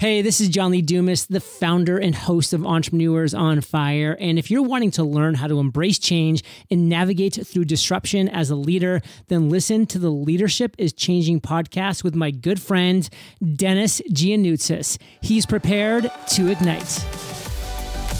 Hey, this is John Lee Dumas, the founder and host of Entrepreneurs on Fire. And if you're wanting to learn how to embrace change and navigate through disruption as a leader, then listen to the Leadership is Changing podcast with my good friend, Dennis Giannoutsis. He's prepared to ignite.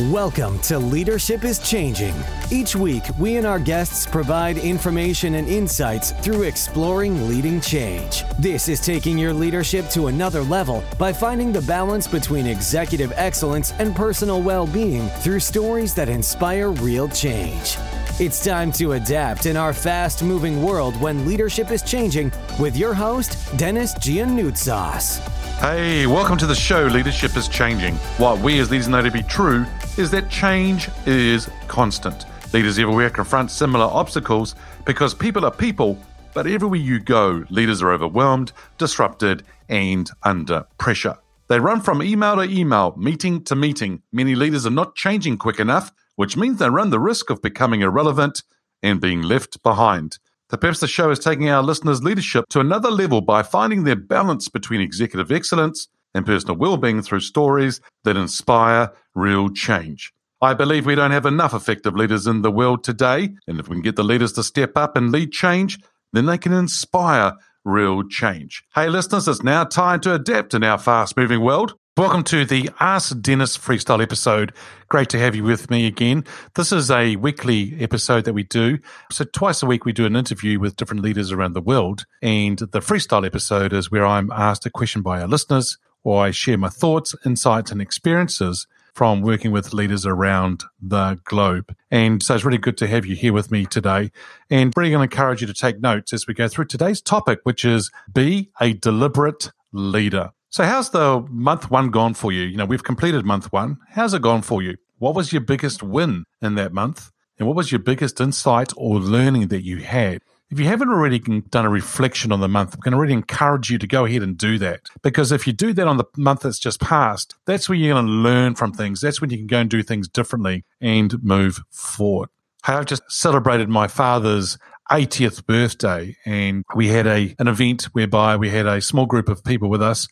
Welcome to Leadership is Changing. Each week, we and our guests provide information and insights through exploring leading change. This is taking your leadership to another level by finding the balance between executive excellence and personal well being through stories that inspire real change. It's time to adapt in our fast moving world when leadership is changing with your host, Dennis Giannoutsas. Hey, welcome to the show Leadership is Changing. What we as leaders know to be true is that change is constant. Leaders everywhere confront similar obstacles because people are people, but everywhere you go, leaders are overwhelmed, disrupted, and under pressure. They run from email to email, meeting to meeting. Many leaders are not changing quick enough, which means they run the risk of becoming irrelevant and being left behind. The show is taking our listeners' leadership to another level by finding their balance between executive excellence and personal well-being through stories that inspire real change. I believe we don't have enough effective leaders in the world today, and if we can get the leaders to step up and lead change, then they can inspire real change. Hey listeners, it's now time to adapt in our fast-moving world. Welcome to the Ask Dennis Freestyle episode. Great to have you with me again. This is a weekly episode that we do. So, twice a week, we do an interview with different leaders around the world. And the freestyle episode is where I'm asked a question by our listeners, or I share my thoughts, insights, and experiences from working with leaders around the globe. And so it's really good to have you here with me today. And really going to encourage you to take notes as we go through today's topic, which is be a deliberate leader. So, how's the month one gone for you? You know, we've completed month one. How's it gone for you? What was your biggest win in that month? And what was your biggest insight or learning that you had? If you haven't already done a reflection on the month, going to really encourage you to go ahead and do that. Because if you do that on the month that's just passed, that's where you're going to learn from things. That's when you can go and do things differently and move forward. I've just celebrated my father's 80th birthday and we had a an event whereby we had a small group of people with us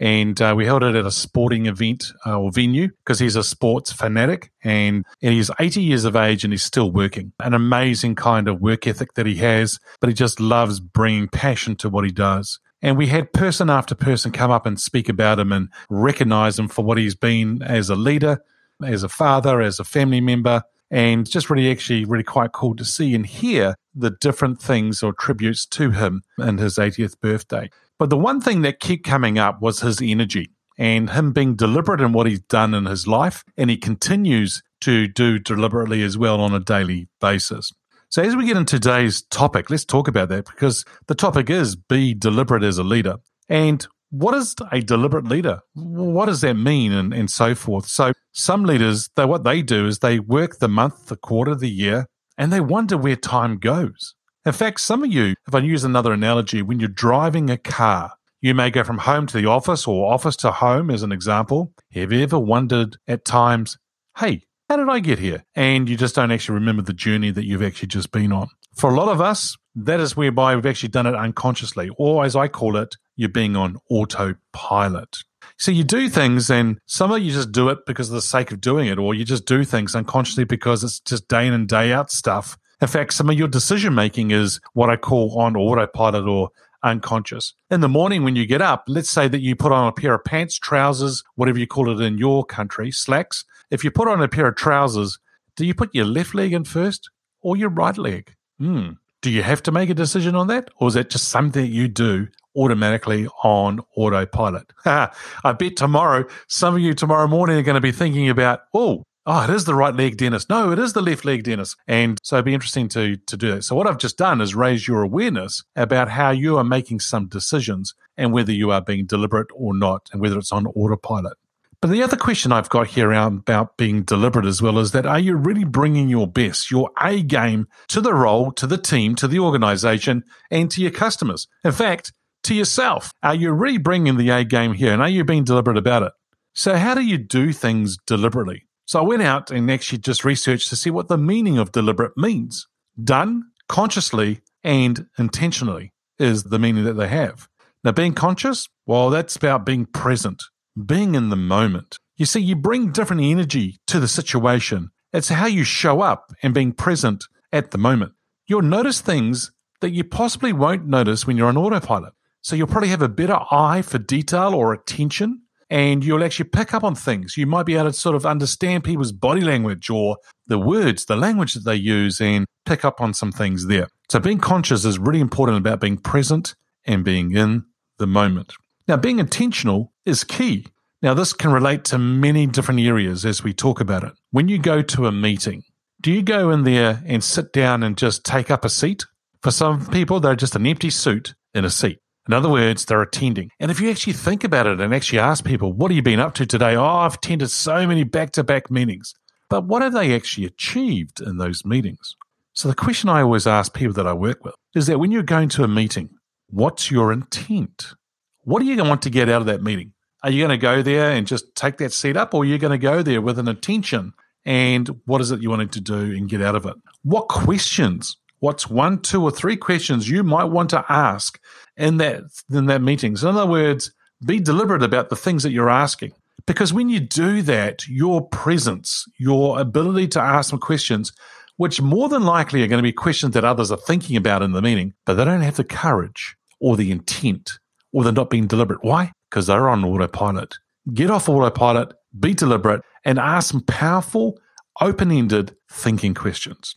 and uh, we held it at a sporting event uh, or venue because he's a sports fanatic and, he's 80 years of age and he's still working. An amazing kind of work ethic that he has, but he just loves bringing passion to what he does. And we had person after person come up and speak about him and recognize him for what he's been as a leader, as a father, as a family member, and just really actually really quite cool to see and hear the different things or tributes to him in his 80th birthday. But the one thing that kept coming up was his energy and him being deliberate in what he's done in his life. And he continues to do deliberately as well on a daily basis. So, as we get into today's topic, let's talk about that because the topic is be deliberate as a leader. And what is a deliberate leader? What does that mean and, and so forth? So, some leaders, they, what they do is they work the month, the quarter, the year, and they wonder where time goes. In fact, some of you, if I use another analogy, when you're driving a car, you may go from home to the office or office to home, as an example. Have you ever wondered at times, hey, how did I get here? And you just don't actually remember the journey that you've actually just been on. For a lot of us, that is whereby we've actually done it unconsciously, or as I call it, you're being on autopilot. So you do things, and some of you just do it because of the sake of doing it, or you just do things unconsciously because it's just day in and day out stuff in fact, some of your decision making is what I call on autopilot or unconscious. In the morning when you get up, let's say that you put on a pair of pants, trousers, whatever you call it in your country, slacks. If you put on a pair of trousers, do you put your left leg in first or your right leg? Hmm. Do you have to make a decision on that? Or is that just something you do automatically on autopilot? I bet tomorrow, some of you tomorrow morning are going to be thinking about, oh, oh, it is the right leg, Dennis. No, it is the left leg, Dennis. And so it'd be interesting to, to do that. So what I've just done is raise your awareness about how you are making some decisions and whether you are being deliberate or not and whether it's on autopilot. But the other question I've got here about being deliberate as well is that are you really bringing your best, your A game to the role, to the team, to the organization, and to your customers? In fact, to yourself. Are you really bringing the A game here? And are you being deliberate about it? So, how do you do things deliberately? So I went out and actually just researched to see what the meaning of deliberate means. Done consciously and intentionally is the meaning that they have. Now, being conscious, well, that's about being present. Being in the moment. You see, you bring different energy to the situation. It's how you show up and being present at the moment. You'll notice things that you possibly won't notice when you're on autopilot. So you'll probably have a better eye for detail or attention, and you'll actually pick up on things. You might be able to sort of understand people's body language or the words, the language that they use, and pick up on some things there. So being conscious is really important about being present and being in the moment. Now, being intentional is key. Now, this can relate to many different areas as we talk about it. When you go to a meeting, do you go in there and sit down and just take up a seat? For some people, they're just an empty suit in a seat. In other words, they're attending. And if you actually think about it and actually ask people, what have you been up to today? Oh, I've attended so many back to back meetings. But what have they actually achieved in those meetings? So the question I always ask people that I work with is that when you're going to a meeting, what's your intent? What are you going to want to get out of that meeting? Are you going to go there and just take that seat up, or are you going to go there with an intention and what is it you wanted to do and get out of it? What questions what's one, two, or three questions you might want to ask in that in that meeting. So in other words, be deliberate about the things that you're asking. Because when you do that, your presence, your ability to ask some questions, which more than likely are going to be questions that others are thinking about in the meeting, but they don't have the courage or the intent or they're not being deliberate. Why? Because they're on autopilot. Get off autopilot, be deliberate, and ask some powerful, open ended thinking questions.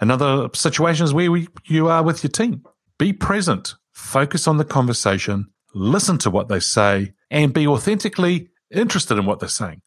Another situation is where we, you are with your team. Be present, focus on the conversation, listen to what they say, and be authentically interested in what they're saying.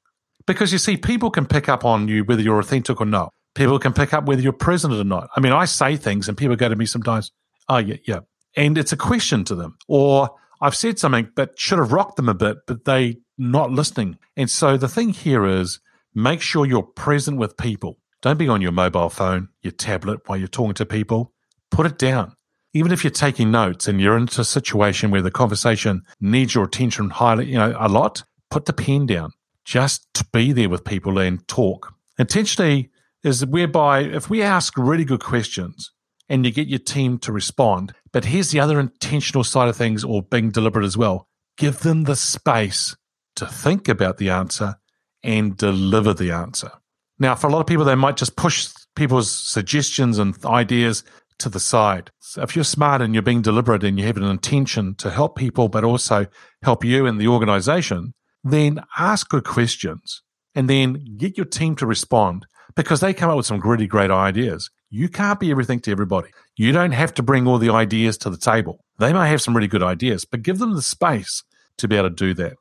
Because you see, people can pick up on you whether you're authentic or not. People can pick up whether you're present or not. I mean, I say things and people go to me sometimes, oh, yeah, yeah. And it's a question to them. Or I've said something, but should have rocked them a bit, but they not listening. And so the thing here is make sure you're present with people. Don't be on your mobile phone, your tablet while you're talking to people. Put it down. Even if you're taking notes and you're into a situation where the conversation needs your attention highly, you know, a lot, put the pen down. Just be there with people and talk. Intentionally is whereby if we ask really good questions and you get your team to respond, but here's the other intentional side of things or being deliberate as well. Give them the space to think about the answer and deliver the answer. Now, for a lot of people, they might just push people's suggestions and ideas to the side. So if you're smart and you're being deliberate and you have an intention to help people, but also help you and the organization, then ask good questions and then get your team to respond because they come up with some really great ideas. You can't be everything to everybody. You don't have to bring all the ideas to the table. They may have some really good ideas, but give them the space to be able to do that.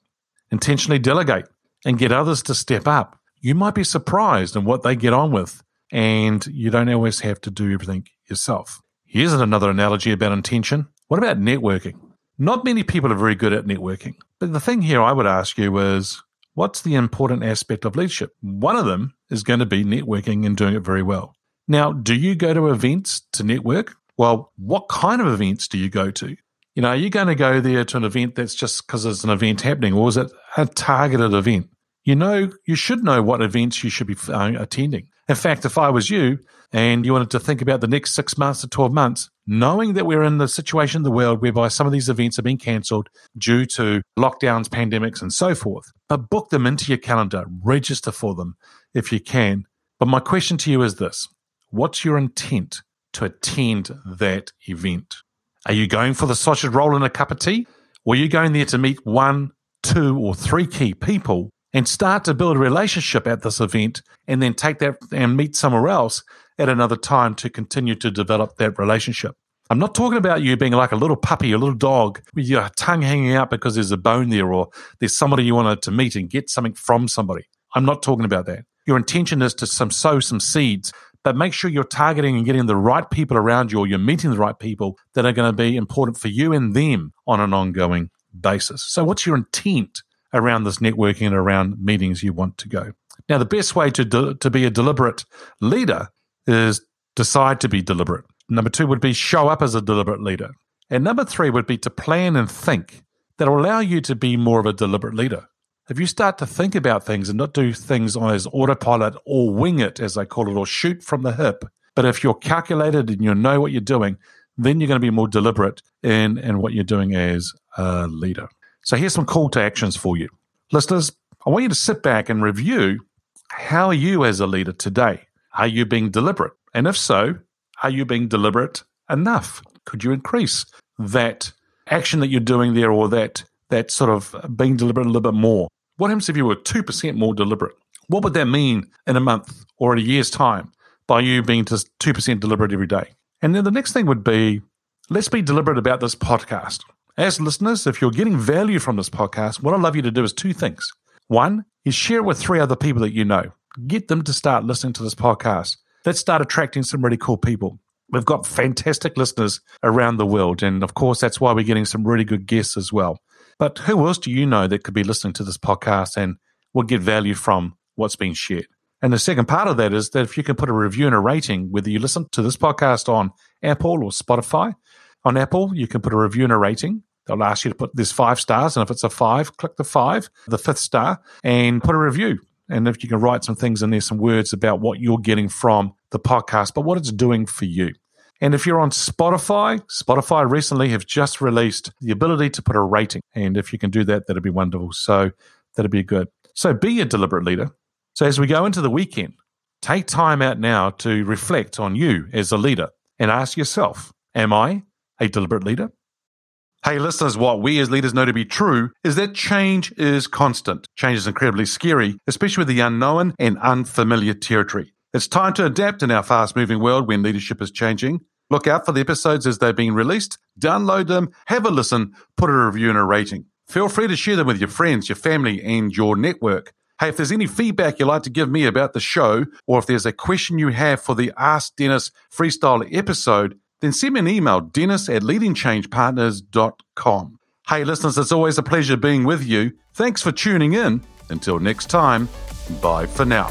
Intentionally delegate and get others to step up you might be surprised in what they get on with, and you don't always have to do everything yourself. Here's another analogy about intention. What about networking? Not many people are very good at networking. But the thing here I would ask you is what's the important aspect of leadership? One of them is going to be networking and doing it very well. Now, do you go to events to network? Well, what kind of events do you go to? You know, are you going to go there to an event that's just because there's an event happening, or is it a targeted event? you know, you should know what events you should be uh, attending. In fact, if I was you and you wanted to think about the next six months to 12 months, knowing that we're in the situation in the world whereby some of these events are being cancelled due to lockdowns, pandemics, and so forth, but book them into your calendar, register for them if you can. But my question to you is this What's your intent to attend that event? Are you going for the sausage roll and a cup of tea? Or are you going there to meet one, two, or three key people and start to build a relationship at this event and then take that and meet somewhere else at another time to continue to develop that relationship. I'm not talking about you being like a little puppy, a little dog with your tongue hanging out because there's a bone there or there's somebody you wanted to meet and get something from somebody. I'm not talking about that. Your intention is to some, sow some seeds, but make sure you're targeting and getting the right people around you or you're meeting the right people that are going to be important for you and them on an ongoing basis. So, what's your intent around this networking and around meetings you want to go. Now, the best way to, de- to be a deliberate leader is decide to be deliberate. Number two would be show up as a deliberate leader. And number three would be to plan and think that will allow you to be more of a deliberate leader. If you start to think about things and not do things on as autopilot or wing it, as they call it, or shoot from the hip, but if you're calculated and you know what you're doing, then you're going to be more deliberate in, in what you're doing as a leader. So here's some call to actions for you. Listeners, I want you to sit back and review how are you as a leader today? Are you being deliberate? And if so, are you being deliberate enough? Could you increase that action that you're doing there or that that sort of being deliberate a little bit more? What happens if you were 2% more deliberate? What would that mean in a month or in a year's time by you being just 2% deliberate every day? And then the next thing would be let's be deliberate about this podcast. As listeners, if you're getting value from this podcast, what I'd love you to do is two things. One is share it with three other people that you know. Get them to start listening to this podcast. Let's start attracting some really cool people. We've got fantastic listeners around the world. And of course, that's why we're getting some really good guests as well. But who else do you know that could be listening to this podcast and will get value from what's being shared? And the second part of that is that if you can put a review and a rating, whether you listen to this podcast on Apple or Spotify, on Apple, you can put a review and a rating. They'll ask you to put this five stars. And if it's a five, click the five, the fifth star, and put a review. And if you can write some things in there, some words about what you're getting from the podcast, but what it's doing for you. And if you're on Spotify, Spotify recently have just released the ability to put a rating. And if you can do that, that'd be wonderful. So that'd be good. So be a deliberate leader. So as we go into the weekend, take time out now to reflect on you as a leader and ask yourself, am I a deliberate leader? Hey, listeners, what we as leaders know to be true is that change is constant. Change is incredibly scary, especially with the unknown and unfamiliar territory. It's time to adapt in our fast moving world when leadership is changing. Look out for the episodes as they're being released, download them, have a listen, put a review and a rating. Feel free to share them with your friends, your family, and your network. Hey, if there's any feedback you'd like to give me about the show, or if there's a question you have for the Ask Dennis freestyle episode, then send me an email, dennis at leadingchangepartners.com. Hey, listeners, it's always a pleasure being with you. Thanks for tuning in. Until next time, bye for now.